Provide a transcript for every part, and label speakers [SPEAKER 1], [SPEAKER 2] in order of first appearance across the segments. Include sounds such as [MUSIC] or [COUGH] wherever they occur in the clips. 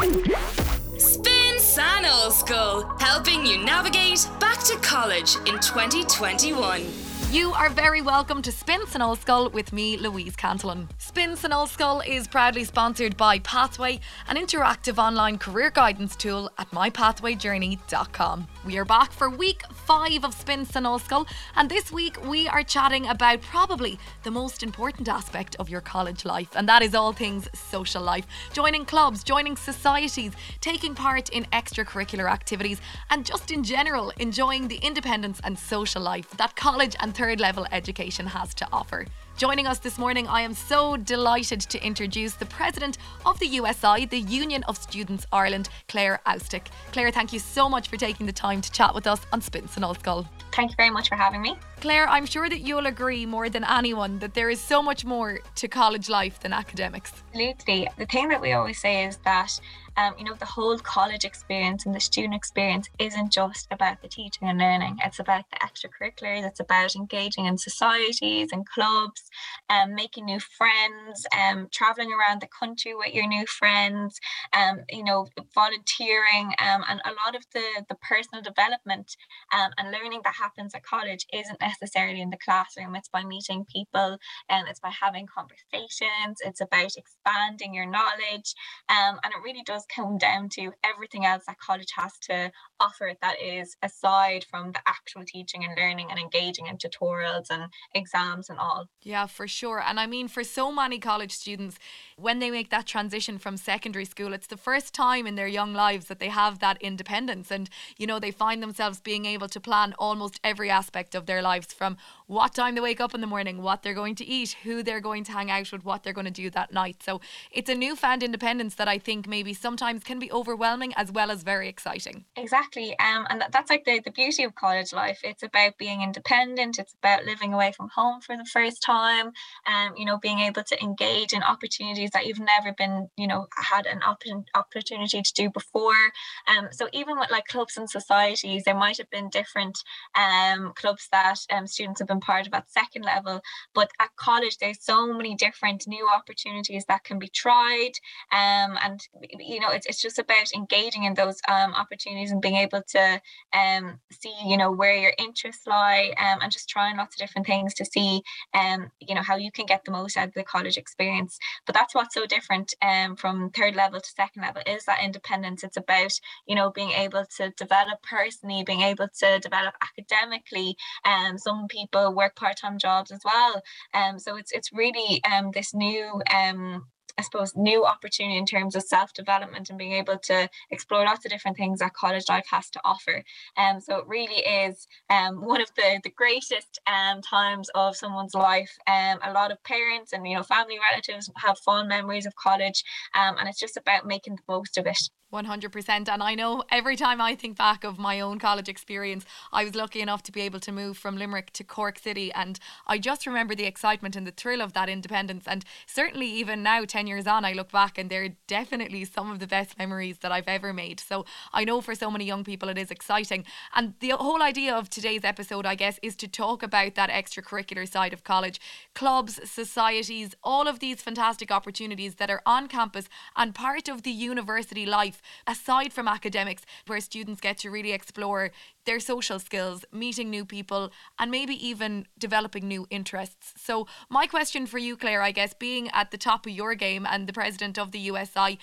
[SPEAKER 1] Spin San Ollscoil, helping you navigate back to college in 2021.
[SPEAKER 2] You are very welcome to Spin San Ollscoil with me, Louise Cantillon. Spin San Ollscoil is proudly sponsored by Pathway, an interactive online career guidance tool at mypathwayjourney.com. We are back for week five of Spin San Ollscoil, and this week we are chatting about probably the most important aspect of your college life, and that is all things social life. Joining clubs, joining societies, taking part in extracurricular activities, and just in general enjoying the independence and social life that college and third level education has to offer. Joining us this morning, I am so delighted to introduce the president of the USI, the Union of Students Ireland, Clare Austick. Clare, thank you so much for taking the time to chat with us on Spin San Ollscoil.
[SPEAKER 3] Thank you very much for having me.
[SPEAKER 2] Clare, I'm sure that you'll agree more than anyone that there is so much more to college life than academics.
[SPEAKER 3] Absolutely. The thing that we always say is that um, you know, the whole college experience and the student experience isn't just about the teaching and learning. It's about the extracurriculars. It's about engaging in societies and clubs, um, making new friends, um, traveling around the country with your new friends, um, you know, volunteering, um, and a lot of the the personal development um, and learning that happens at college isn't necessarily in the classroom. It's by meeting people, and it's by having conversations. It's about expanding your knowledge, um, and it really does come down to everything else that college has to offer that is aside from the actual teaching and learning and engaging in tutorials and exams and all.
[SPEAKER 2] Yeah, for sure. And I mean, for so many college students, when they make that transition from secondary school, it's the first time in their young lives that they have that independence. And, you know, they find themselves being able to plan almost every aspect of their lives from what time they wake up in the morning, what they're going to eat, who they're going to hang out with, what they're going to do that night. So it's a newfound independence that I think maybe sometimes can be overwhelming as well as very exciting.
[SPEAKER 3] Exactly. Um, and that's like the, the beauty of college life. It's about being independent, it's about living away from home for the first time, um, you know, being able to engage in opportunities that you've never been, you know, had an op- opportunity to do before. Um, so even with like clubs and societies, there might have been different um, clubs that um, students have been part of at second level. But at college, there's so many different new opportunities that can be tried. Um, and, you know, it's, it's just about engaging in those um, opportunities and being able to um, see, you know, where your interests lie um, and just trying lots of different things to see, um, you know, how you can get the most out of the college experience. But that's what's so different um, from third level to second level is that independence. It's about, you know, being able to develop personally, being able to develop academically. Um, some people work part-time jobs as well. Um, so it's it's really um this new um I suppose, new opportunity in terms of self development and being able to explore lots of different things that college life has to offer. Um, so it really is um, one of the, the greatest um, times of someone's life. Um, a lot of parents and you know family relatives have fond memories of college, um, and it's just about making the most of it.
[SPEAKER 2] 100%. And I know every time I think back of my own college experience, I was lucky enough to be able to move from Limerick to Cork City. And I just remember the excitement and the thrill of that independence. And certainly, even now, 10 years on, I look back and they're definitely some of the best memories that I've ever made. So I know for so many young people, it is exciting. And the whole idea of today's episode, I guess, is to talk about that extracurricular side of college clubs, societies, all of these fantastic opportunities that are on campus and part of the university life aside from academics, where students get to really explore their social skills, meeting new people, and maybe even developing new interests. So, my question for you, Clare, I guess, being at the top of your game and the president of the USI,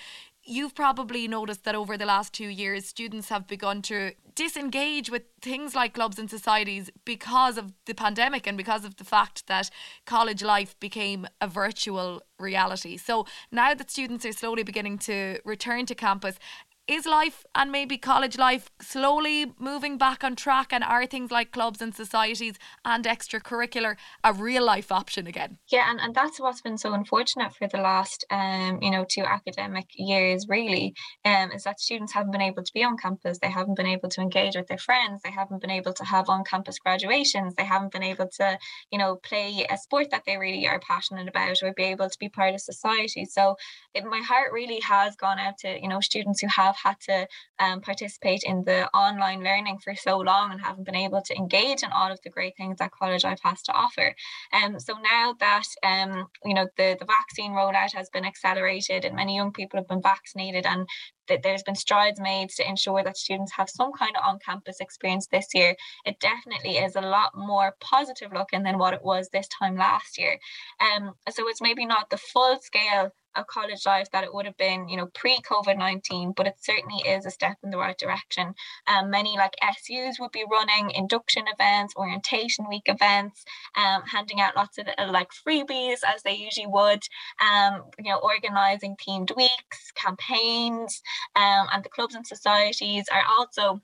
[SPEAKER 2] you've probably noticed that over the last two years, students have begun to disengage with things like clubs and societies because of the pandemic and because of the fact that college life became a virtual reality. So now that students are slowly beginning to return to campus, is life and maybe college life slowly moving back on track? And are things like clubs and societies and extracurricular a real life option again?
[SPEAKER 3] Yeah and, and that's what's been so unfortunate for the last um you know two academic years really um is that students haven't been able to be on campus. They haven't been able to engage with their friends. They haven't been able to have on campus graduations. They haven't been able to you know play a sport that they really are passionate about or be able to be part of society. So it, my heart really has gone out to you know students who have had to um, participate in the online learning for so long and haven't been able to engage in all of the great things that college life has to offer. Um, so now that um, you know the, the vaccine rollout has been accelerated and many young people have been vaccinated and that there's been strides made to ensure that students have some kind of on-campus experience this year, it definitely is a lot more positive looking than what it was this time last year. Um, so it's maybe not the full scale of college life that it would have been, you know, pre-COVID-19, but it certainly is a step in the right direction. Um, many like SUs would be running induction events, orientation week events, um, handing out lots of uh, like freebies as they usually would, um, you know, organizing themed weeks, campaigns, um, and the clubs and societies are also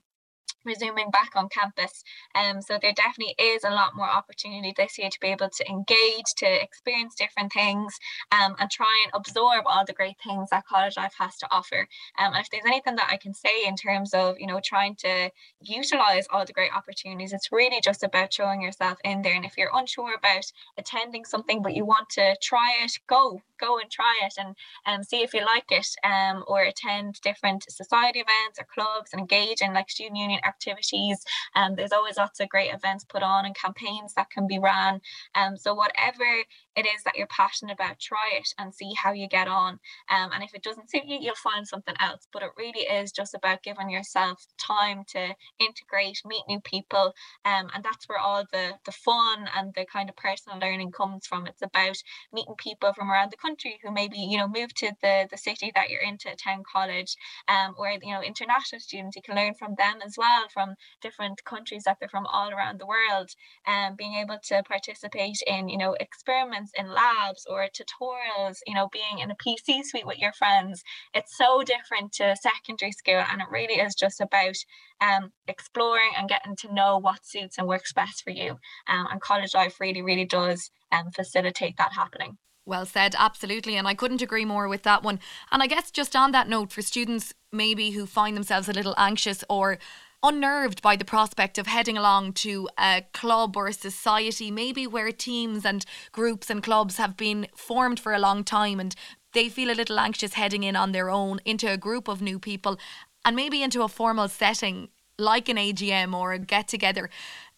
[SPEAKER 3] resuming back on campus. Um, so there definitely is a lot more opportunity this year to be able to engage, to experience different things, um, and try and absorb all the great things that college life has to offer. Um, and if there's anything that I can say in terms of, you know, trying to utilize all the great opportunities, it's really just about showing yourself in there. And if you're unsure about attending something, but you want to try it, go, go and try it and um, see if you like it um, or attend different society events or clubs and engage in like student union activities. And um, there's always lots of great events put on and campaigns that can be ran. Um, so whatever it is that you're passionate about, try it and see how you get on. Um, and if it doesn't suit you, you'll find something else. But it really is just about giving yourself time to integrate, meet new people. Um, and that's where all the, the fun and the kind of personal learning comes from. It's about meeting people from around the country who maybe, you know, move to the, the city that you're in to attend college, um, or, you know, international students, you can learn from them as well, from different countries that they're from all around the world. And um, being able to participate in, you know, experiments in labs or tutorials, you know, being in a PC suite with your friends. It's so different to secondary school, and it really is just about um, exploring and getting to know what suits and works best for you. Um, and college life really, really does um, facilitate that happening.
[SPEAKER 2] Well said, absolutely. And I couldn't agree more with that one. And I guess just on that note, for students maybe who find themselves a little anxious or unnerved by the prospect of heading along to a club or a society, maybe where teams and groups and clubs have been formed for a long time and they feel a little anxious heading in on their own into a group of new people and maybe into a formal setting like an AGM or a get together.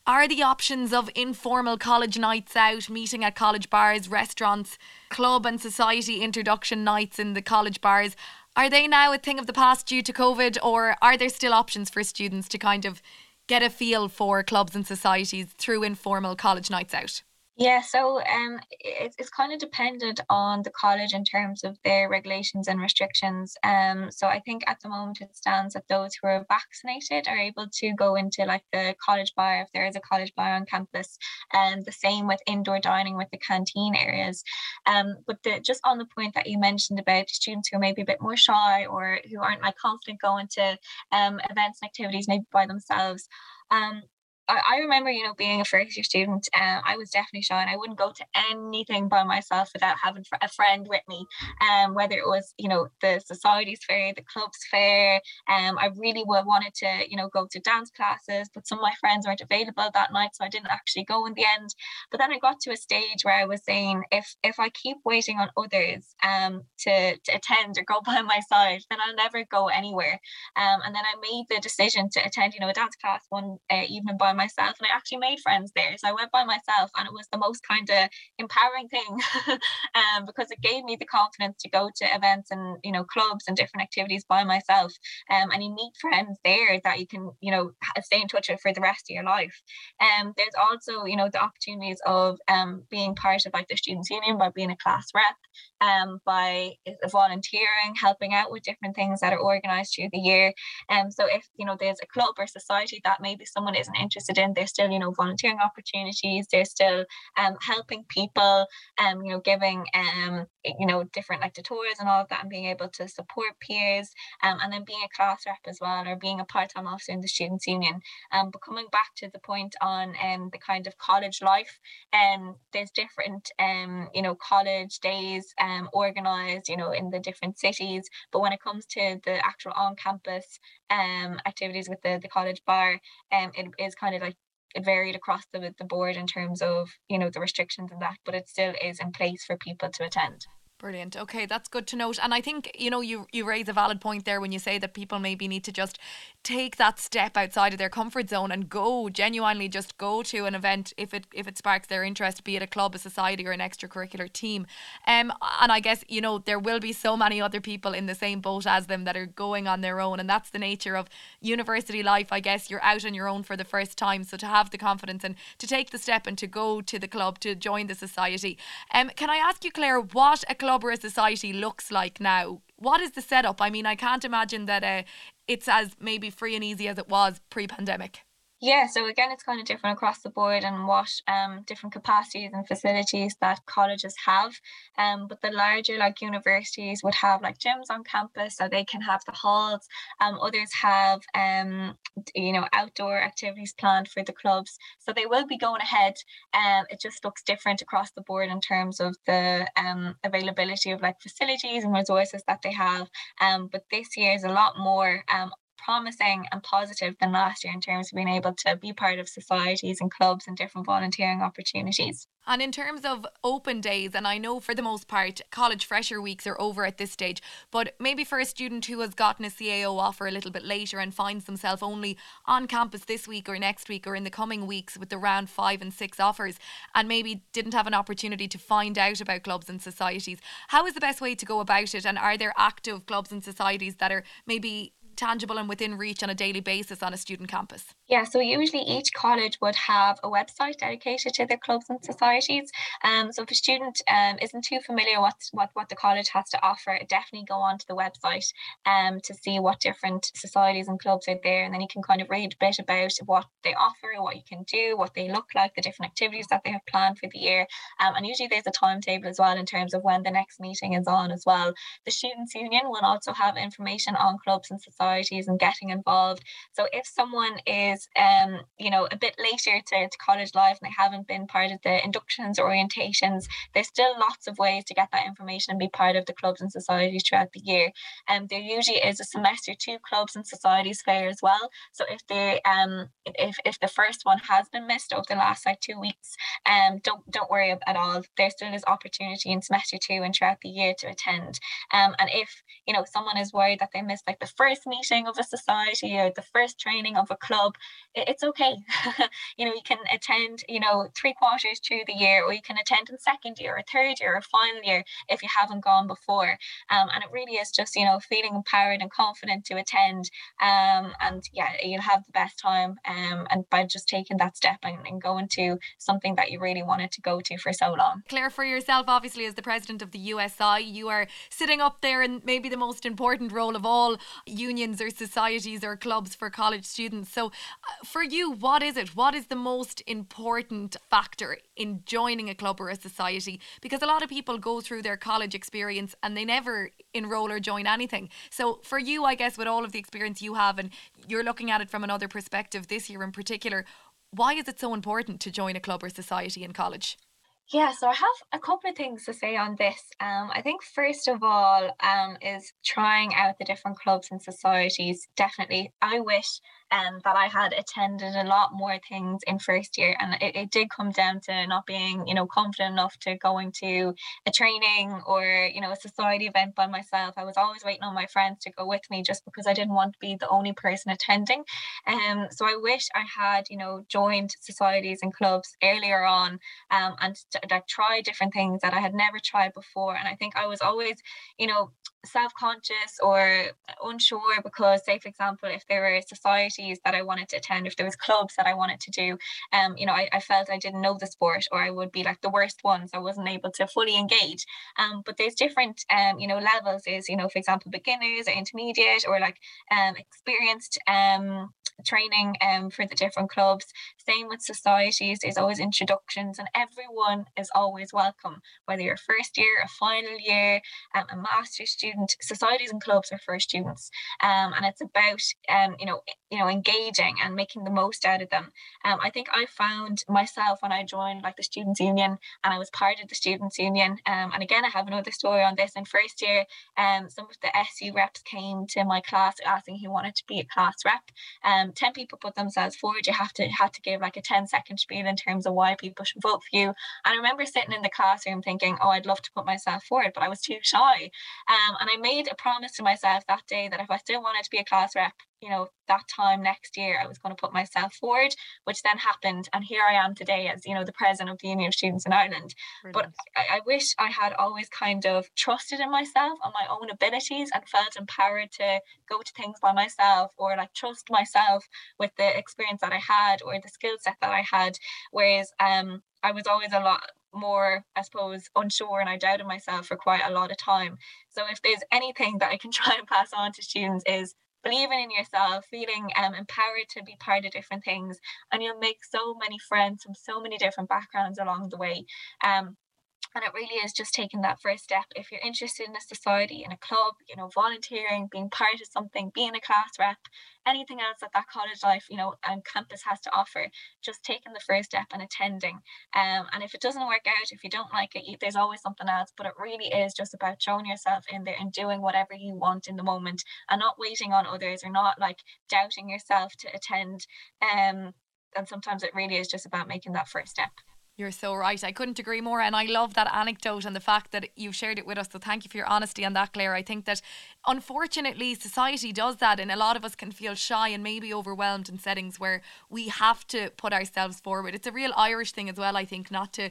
[SPEAKER 2] Are the options of informal college nights out, meeting at college bars, restaurants, club and society introduction nights in the college bars, are they now a thing of the past due to COVID, or are there still options for students to kind of get a feel for clubs and societies through informal college nights out?
[SPEAKER 3] Yeah, so um, it's, it's kind of dependent on the college in terms of their regulations and restrictions. Um, so I think at the moment it stands that those who are vaccinated are able to go into like the college bar if there is a college bar on campus, and the same with indoor dining with the canteen areas. Um, but the, just on the point that you mentioned about students who are maybe a bit more shy or who aren't like confident going to um, events and activities maybe by themselves. Um, I, remember, you know, being a first year student, uh, I was definitely shy and I wouldn't go to anything by myself without having a friend with me. Um, whether it was, you know, the society's fair, the club's fair. Um, I really wanted to, you know, go to dance classes, but some of my friends weren't available that night, so I didn't actually go in the end. But then I got to a stage where I was saying, if if I keep waiting on others um to, to attend or go [LAUGHS] by my side, then I'll never go anywhere. Um, and then I made the decision to attend, you know, a dance class one uh, evening by myself and I actually made friends there. So I went by myself and it was the most kind of empowering thing [LAUGHS] um, because it gave me the confidence to go to events and, you know, clubs and different activities by myself. Um, and you meet friends there that you can, you know, stay in touch with for the rest of your life. Um, there's also, you know, the opportunities of um, being part of like the Students' Union by being a class rep um, by volunteering, helping out with different things that are organized through the year. Um, so if you know there's a club or society that maybe someone isn't interested in, there's still you know volunteering opportunities. There's still um, helping people, um, you know, giving um, you know different like tutorials and all of that, and being able to support peers, um, and then being a class rep as well, or being a part-time officer in the students' union. Um, but coming back to the point on um the kind of college life, um, there's different um you know college days um, organized, you know, in the different cities. But when it comes to the actual on-campus um, activities with the, the college bar, um, it is kind of like it varied across the, the board in terms of, you know, the restrictions and that, but it still is in place for people to attend.
[SPEAKER 2] Brilliant. Okay, that's good to note. And I think, you know, you you raise a valid point there when you say that people maybe need to just take that step outside of their comfort zone and go genuinely just go to an event if it if it sparks their interest, be it a club, a society or an extracurricular team. Um and I guess, you know, there will be so many other people in the same boat as them that are going on their own and that's the nature of university life. I guess you're out on your own for the first time. So to have the confidence and to take the step and to go to the club to join the society. Um can I ask you Clare what a club society looks like now. What is the setup? I mean, I can't imagine that uh, it's as maybe free and easy as it was pre pandemic.
[SPEAKER 3] Yeah, so again, it's kind of different across the board and what um, different capacities and facilities that colleges have. Um, but the larger like universities would have like gyms on campus, so they can have the halls. Um, others have um, you know outdoor activities planned for the clubs, so they will be going ahead. Um, it just looks different across the board in terms of the um, availability of like facilities and resources that they have. Um, but this year is a lot more um, promising and positive than last year in terms of being able to be part of societies and clubs and different volunteering opportunities.
[SPEAKER 2] And in terms of open days, and I know for the most part, college fresher weeks are over at this stage, but maybe for a student who has gotten a CAO offer a little bit later and finds themselves only on campus this week or next week or in the coming weeks with the round five and six offers, and maybe didn't have an opportunity to find out about clubs and societies, how is the best way to go about it? And are there active clubs and societies that are maybe tangible and within reach on a daily basis on a student campus?
[SPEAKER 3] Yeah, so usually each college would have a website dedicated to their clubs and societies. Um, so if a student um, isn't too familiar with what, what the college has to offer, definitely go onto the website um, to see what different societies and clubs are there. And then you can kind of read a bit about what they offer, what you can do, what they look like, the different activities that they have planned for the year. Um, and usually there's a timetable as well in terms of when the next meeting is on as well. The Students' Union will also have information on clubs and societies and getting involved. So if someone is um, you know a bit later to, to college life and they haven't been part of the inductions or orientations there's still lots of ways to get that information and be part of the clubs and societies throughout the year. And um, there usually is a semester two clubs and societies fair as well. So if they um if, if the first one has been missed over the last like two weeks um don't don't worry at all. There still is opportunity in semester two and throughout the year to attend. Um and if you know someone is worried that they missed like the first meeting of a society or the first training of a club it's okay. [LAUGHS] you know, you can attend, you know, three quarters through the year, or you can attend in second year or third year or final year if you haven't gone before. Um, and it really is just, you know, feeling empowered and confident to attend. Um, and yeah, you'll have the best time. Um, and by just taking that step and, and going to something that you really wanted to go to for so long.
[SPEAKER 2] Clare, for yourself, obviously, as the president of the USI, you are sitting up there in maybe the most important role of all unions or societies or clubs for college students. So uh, for you, what is it? What is the most important factor in joining a club or a society? Because a lot of people go through their college experience and they never enroll or join anything. So for you, I guess, with all of the experience you have and you're looking at it from another perspective this year in particular, why is it so important to join a club or society in college?
[SPEAKER 3] Yeah, so I have a couple of things to say on this. Um, I think first of all, um, is trying out the different clubs and societies. Definitely, I wish um, that I had attended a lot more things in first year. And it, it did come down to not being, you know, confident enough to going to a training or, you know, a society event by myself. I was always waiting on my friends to go with me just because I didn't want to be the only person attending. Um, so I wish I had, you know, joined societies and clubs earlier on um, and like try different things that I had never tried before. And I think I was always, you know, self-conscious or unsure because say for example if there were societies that i wanted to attend if there was clubs that i wanted to do um you know I, I felt i didn't know the sport or i would be like the worst ones. I wasn't able to fully engage. Um but there's different um you know levels. Is you know for example beginners or intermediate or like um experienced um training um for the different clubs. Same with societies. There's always introductions and everyone is always welcome whether you're first year a final year um, a master's student student societies and clubs are for students, um, and it's about um, you know you know engaging and making the most out of them. Um, I think I found myself when I joined like the students union and I was part of the students union. Um, and again, I have another story on this. In first year, um, some of the SU reps came to my class asking who wanted to be a class rep. Um, ten people put themselves forward. You have to had to give like a 10 second spiel in terms of why people should vote for you. And I remember sitting in the classroom thinking, oh, I'd love to put myself forward, but I was too shy. Um, and I made a promise to myself that day that if I still wanted to be a class rep, you know, that time next year, I was going to put myself forward, which then happened. And here I am today as, you know, the president of the Union of Students in Ireland. Brilliant. But I, I, wish I had always kind of trusted in myself and my own abilities and felt empowered to go to things by myself or like trust myself with the experience that I had or the skill set that I had. Whereas um, I was always a lot more, I suppose, unsure and I doubted myself for quite a lot of time. So if there's anything that I can [LAUGHS] try and pass on to students is believing in yourself, feeling um, empowered to be part of different things, and you'll make so many friends from so many different backgrounds along the way. Um, and it really is just taking that first step. If you're interested in a society, in a club, you know, volunteering, being part of something, being a class rep, anything else that that college life, you know, and campus has to offer, just taking the first step and attending. Um, and if it doesn't work out, if you don't like it, there's always something else. But it really is just about throwing yourself in there and doing whatever you want in the moment and not waiting on others or not like doubting yourself to attend. Um, and sometimes it really is just about making that first step.
[SPEAKER 2] You're so right. I couldn't agree more. And I love that anecdote and the fact that you've shared it with us. So thank you for your honesty on that, Clare. I think that unfortunately society does that and a lot of us can feel shy and maybe overwhelmed in settings where we have to put ourselves forward. It's a real Irish thing as well, I think, not to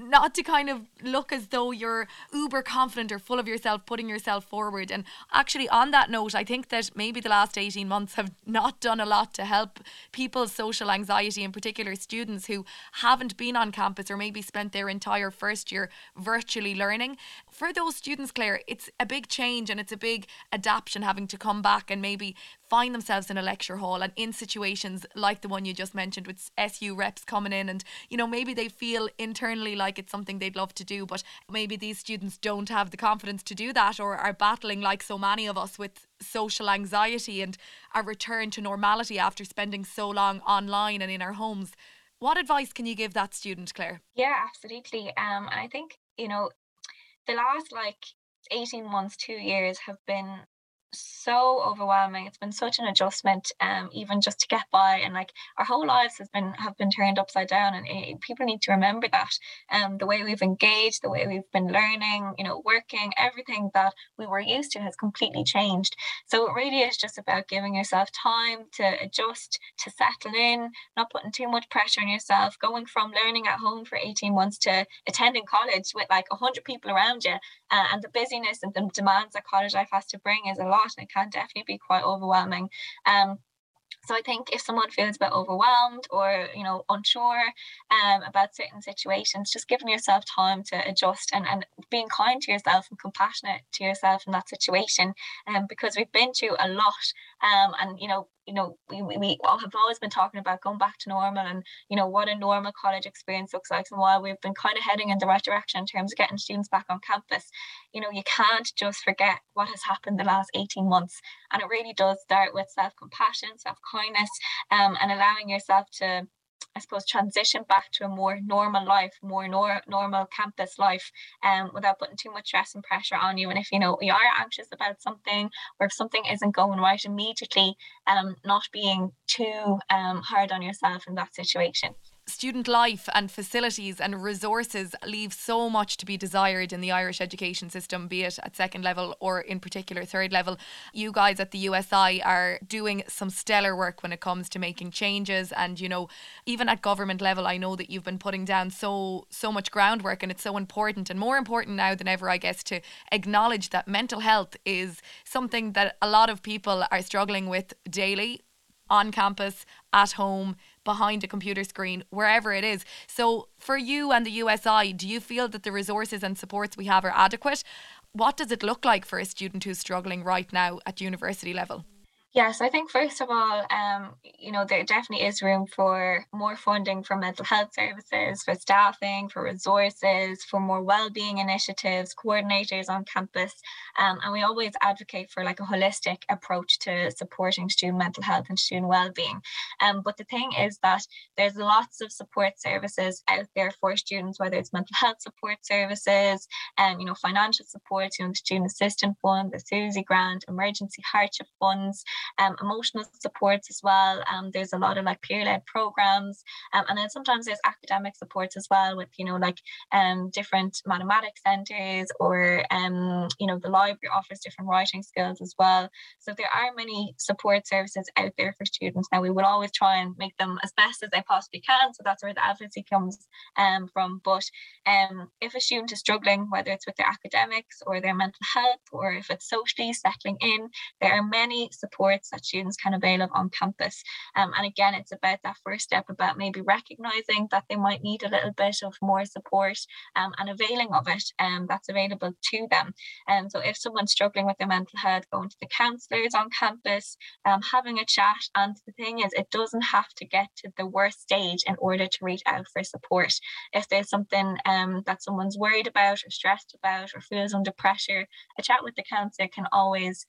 [SPEAKER 2] not to kind of look as though you're uber confident or full of yourself, putting yourself forward. And actually on that note, I think that maybe the last 18 months have not done a lot to help people's social anxiety, in particular students who haven't been on campus or maybe spent their entire first year virtually learning. For those students, Clare, it's a big change and it's a big adaptation having to come back and maybe find themselves in a lecture hall and in situations like the one you just mentioned with SU reps coming in and you know maybe they feel internally like it's something they'd love to do but maybe these students don't have the confidence to do that or are battling like so many of us with social anxiety and a return to normality after spending so long online and in our homes what advice can you give that student, Clare?
[SPEAKER 3] Yeah, absolutely. Um, I think, you know, the last like 18 months, two years have been so overwhelming. It's been such an adjustment, um, even just to get by, and like our whole lives has been have been turned upside down. And it, people need to remember that. Um, the way we've engaged, the way we've been learning, you know, working, everything that we were used to has completely changed. So it really is just about giving yourself time to adjust, to settle in, not putting too much pressure on yourself. Going from learning at home for eighteen months to attending college with like hundred people around you, uh, and the busyness and the demands that college life has to bring is a lot lot and it can definitely be quite overwhelming. Um, so I think if someone feels a bit overwhelmed or you know unsure um, about certain situations, just giving yourself time to adjust and, and being kind to yourself and compassionate to yourself in that situation, um, because we've been through a lot, um, and you know you know, we, we all have always been talking about going back to normal and, you know, what a normal college experience looks like. And while we've been kind of heading in the right direction in terms of getting students back on campus, you know, you can't just forget what has happened the last 18 months. And it really does start with self compassion, self kindness, um, and allowing yourself to I suppose, transition back to a more normal life, more nor- normal campus life, um, without putting too much stress and pressure on you. And if you know you are anxious about something, or if something isn't going right immediately, um, not being too um hard on yourself in that situation
[SPEAKER 2] student life and facilities and resources leave so much to be desired in the Irish education system, be it at second level or in particular third level. You guys at the USI are doing some stellar work when it comes to making changes and you know even at government level I know that you've been putting down so so much groundwork and it's so important and more important now than ever I guess to acknowledge that mental health is something that a lot of people are struggling with daily on campus, at home, behind a computer screen, wherever it is. So, for you and the USI, do you feel that the resources and supports we have are adequate? What does it look like for a student who's struggling right now at university level?
[SPEAKER 3] Yes, I think first of all, um, you know, there definitely is room for more funding for mental health services, for staffing, for resources, for more well-being initiatives, coordinators on campus, um, and we always advocate for like a holistic approach to supporting student mental health and student well-being. Um, but the thing is that there's lots of support services out there for students, whether it's mental health support services, and um, you know, financial support, you know, the Student Assistance Fund, the SUSI Grant, emergency hardship funds um, emotional supports as well. Um, there's a lot of like peer-led programs, um, and then sometimes there's academic supports as well with you know like um, different mathematics centers or um, you know the library offers different writing skills as well. So there are many support services out there for students. Now we will always try and make them as best as they possibly can. So that's where the advocacy comes um, from. But um, if a student is struggling, whether it's with their academics or their mental health, or if it's socially settling in, there are many support that students can avail of on campus. Um, and again, it's about that first step about maybe recognizing that they might need a little bit of more support um, and availing of it um, that's available to them. And um, so if someone's struggling with their mental health, going to the counsellors on campus, um, having a chat. And the thing is, it doesn't have to get to the worst stage in order to reach out for support. If there's something um, that someone's worried about or stressed about or feels under pressure, a chat with the counsellor can always,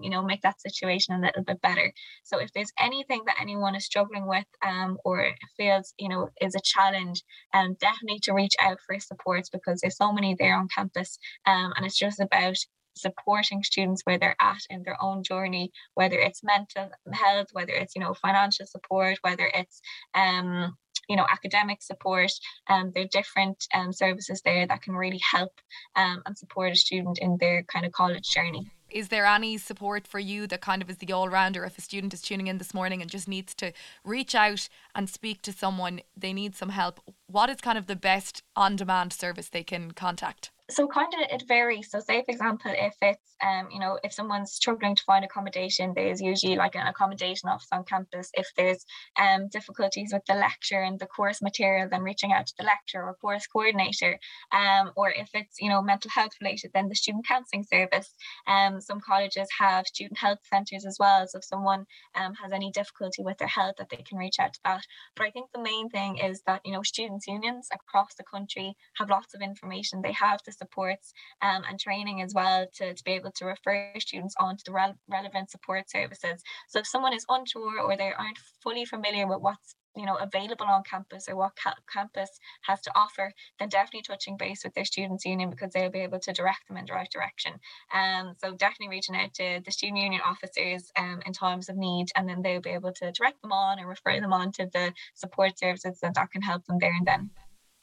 [SPEAKER 3] you know, make that situation little bit better. So if there's anything that anyone is struggling with um, or feels, you know, is a challenge, um, definitely to reach out for support because there's so many there on campus um, and it's just about supporting students where they're at in their own journey whether it's mental health whether it's you know financial support whether it's um you know academic support um there are different um services there that can really help um and support a student in their kind of college journey
[SPEAKER 2] is there any support for you that kind of is the all rounder if a student is tuning in this morning and just needs to reach out and speak to someone, they need some help? What is kind of the best on demand service they can contact?
[SPEAKER 3] So kind of it varies. So say for example, if it's um, you know, if someone's struggling to find accommodation, there's usually like an accommodation office on campus. If there's um difficulties with the lecture and the course material, then reaching out to the lecturer or course coordinator. Um, or if it's you know mental health related, then the student counselling service. Um, some colleges have student health centres as well. So if someone um has any difficulty with their health, that they can reach out to that. But I think the main thing is that you know students unions across the country have lots of information. They have the supports um, and training as well to, to be able to refer students on to the re- relevant support services. So if someone is unsure or they aren't fully familiar with what's you know available on campus or what ca- campus has to offer then definitely touching base with their students union because they'll be able to direct them in the right direction um so definitely reaching out to the student union officers um in times of need and then they'll be able to direct them on and refer them on to the support services that can help them there and then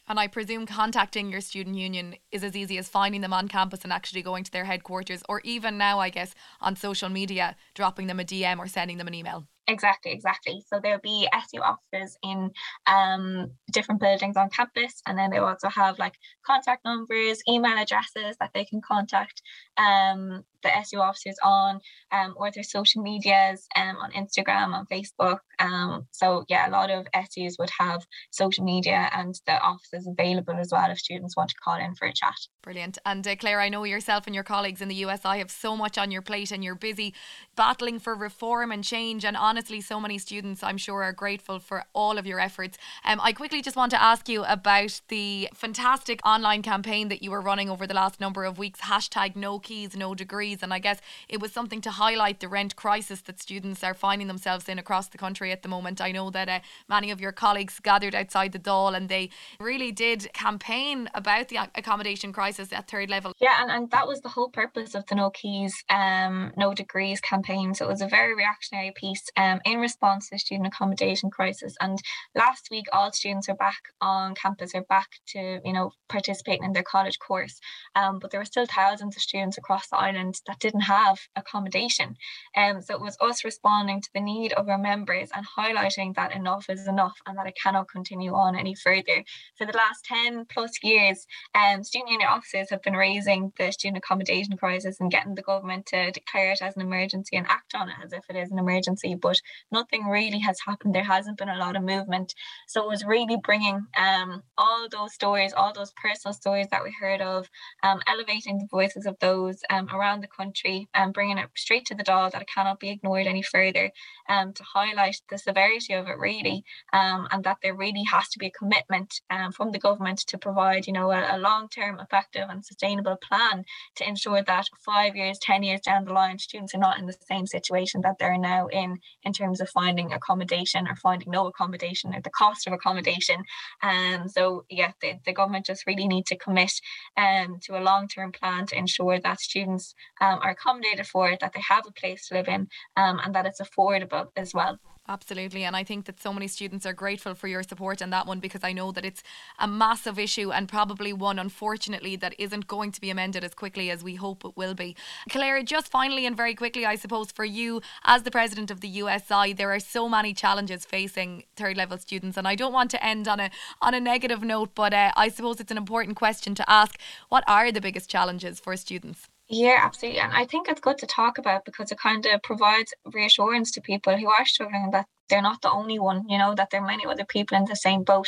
[SPEAKER 2] and I presume contacting your student union is as easy as finding them on campus and actually going to their headquarters, or even now, I guess, on social media, dropping them a DM or sending them an email.
[SPEAKER 3] Exactly, exactly. So there'll be SU offices in um, different buildings on campus, and then they also have like contact numbers, email addresses that they can contact um, the SU officers on, um, or their social medias um, on Instagram, on Facebook. Um, so yeah, a lot of SUs would have social media and the offices available as well if students want to call in for a chat.
[SPEAKER 2] Brilliant. And uh, Clare, I know yourself and your colleagues in the USI have so much on your plate, and you're busy battling for reform and change and honestly, so many students, I'm sure, are grateful for all of your efforts. Um, I quickly just want to ask you about the fantastic online campaign that you were running over the last number of weeks hashtag no keys, no degrees. And I guess it was something to highlight the rent crisis that students are finding themselves in across the country at the moment. I know that uh, many of your colleagues gathered outside the Dáil and they really did campaign about the accommodation crisis at third level.
[SPEAKER 3] Yeah, and, and that was the whole purpose of the No Keys, um, No Degrees campaign. So it was a very reactionary piece. Um, in response to the student accommodation crisis. And last week, all students are back on campus, are back to, you know, participating in their college course. Um, but there were still thousands of students across the island that didn't have accommodation. Um, so it was us responding to the need of our members and highlighting that enough is enough and that it cannot continue on any further. For the last 10 plus years, um, student union officers have been raising the student accommodation crisis and getting the government to declare it as an emergency and act on it as if it is an emergency. But nothing really has happened. There hasn't been a lot of movement. So it was really bringing um, all those stories, all those personal stories that we heard of, um, elevating the voices of those um, around the country and bringing it straight to the Dáil that it cannot be ignored any further um, to highlight the severity of it really um, and that there really has to be a commitment um, from the government to provide you know a, a long-term effective and sustainable plan to ensure that five years ten years down the line students are not in the same situation that they're now in in terms of finding accommodation or finding no accommodation or the cost of accommodation. And um, so yeah the, the government just really need to commit um, to a long-term plan to ensure that students um, are accommodated for it that they have a place to live in um, and that it's affordable as well
[SPEAKER 2] Absolutely. And I think that so many students are grateful for your support on that one because I know that it's a massive issue and probably one, unfortunately, that isn't going to be amended as quickly as we hope it will be. Claire, just finally and very quickly, I suppose, for you as the president of the USI, there are so many challenges facing third level students. And I don't want to end on a, on a negative note, but uh, I suppose it's an important question to ask. What are the biggest challenges for students?
[SPEAKER 3] Yeah, absolutely. And I think it's good to talk about because it kind of provides reassurance to people who are struggling that they're not the only one, you know, that there are many other people in the same boat.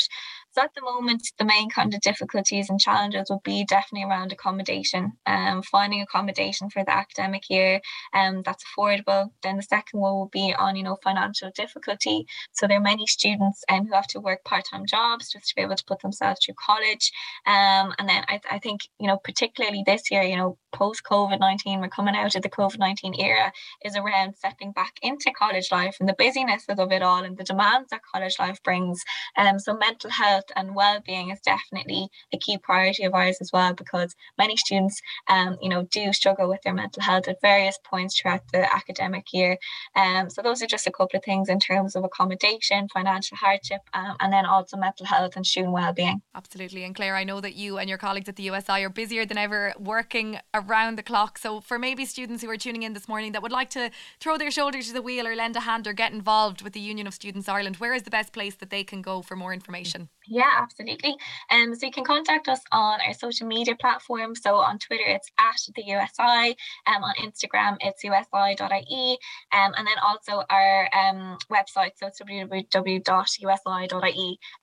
[SPEAKER 3] So at the moment, the main kind of difficulties and challenges would be definitely around accommodation, um, finding accommodation for the academic year um, that's affordable. Then the second one will be on, you know, financial difficulty. So there are many students um, who have to work part-time jobs just to be able to put themselves through college. Um, and then I, I think, you know, particularly this year, you know, post-COVID-19, we're coming out of the COVID-19 era, is around stepping back into college life and the busyness of it all and the demands that college life brings. Um, so mental health and well-being is definitely a key priority of ours as well because many students um, you know do struggle with their mental health at various points throughout the academic year. Um, so those are just a couple of things in terms of accommodation financial hardship um, and then also mental health and student well-being.
[SPEAKER 2] Absolutely. And Clare I know that you and your colleagues at the USI are busier than ever working around the clock so for maybe students who are tuning in this morning that would like to throw their shoulder to the wheel or lend a hand or get involved with the Union of Students Ireland where is the best place that they can go for more information
[SPEAKER 3] yeah, absolutely. Um, so you can contact us on our social media platforms. So on Twitter, it's at the USI. Um, on Instagram, it's usi.ie. Um, and then also our um, website, so it's www.usi.ie.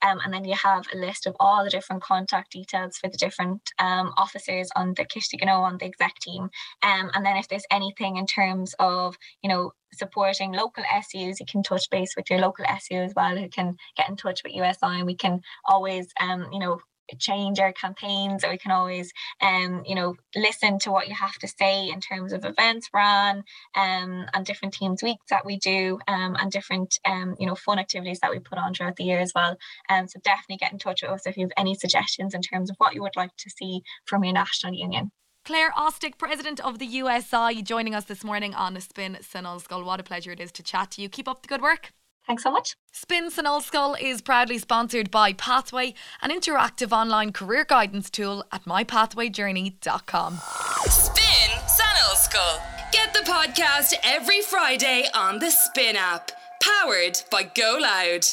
[SPEAKER 3] Um, and then you have a list of all the different contact details for the different um, officers on the Kish on the exec team. Um, and then if there's anything in terms of, you know, supporting local SUs, you can touch base with your local SU as well, who can get in touch with USI, and we can always, um, you know, change our campaigns or we can always um you know listen to what you have to say in terms of events run um and different teams weeks that we do um and different um you know fun activities that we put on throughout the year as well. Um so definitely get in touch with us if you have any suggestions in terms of what you would like to see from your national union
[SPEAKER 2] Clare Austick, President of the USI, joining us this morning on a Spin San Ollscoil. What a pleasure it is to chat to you. Keep up the good work.
[SPEAKER 3] Thanks so much.
[SPEAKER 2] Spin San Ollscoil is proudly sponsored by Pathway, an interactive online career guidance tool at mypathwayjourney.com.
[SPEAKER 1] Spin San Ollscoil. Get the podcast every Friday on the Spin app, powered by Go Loud.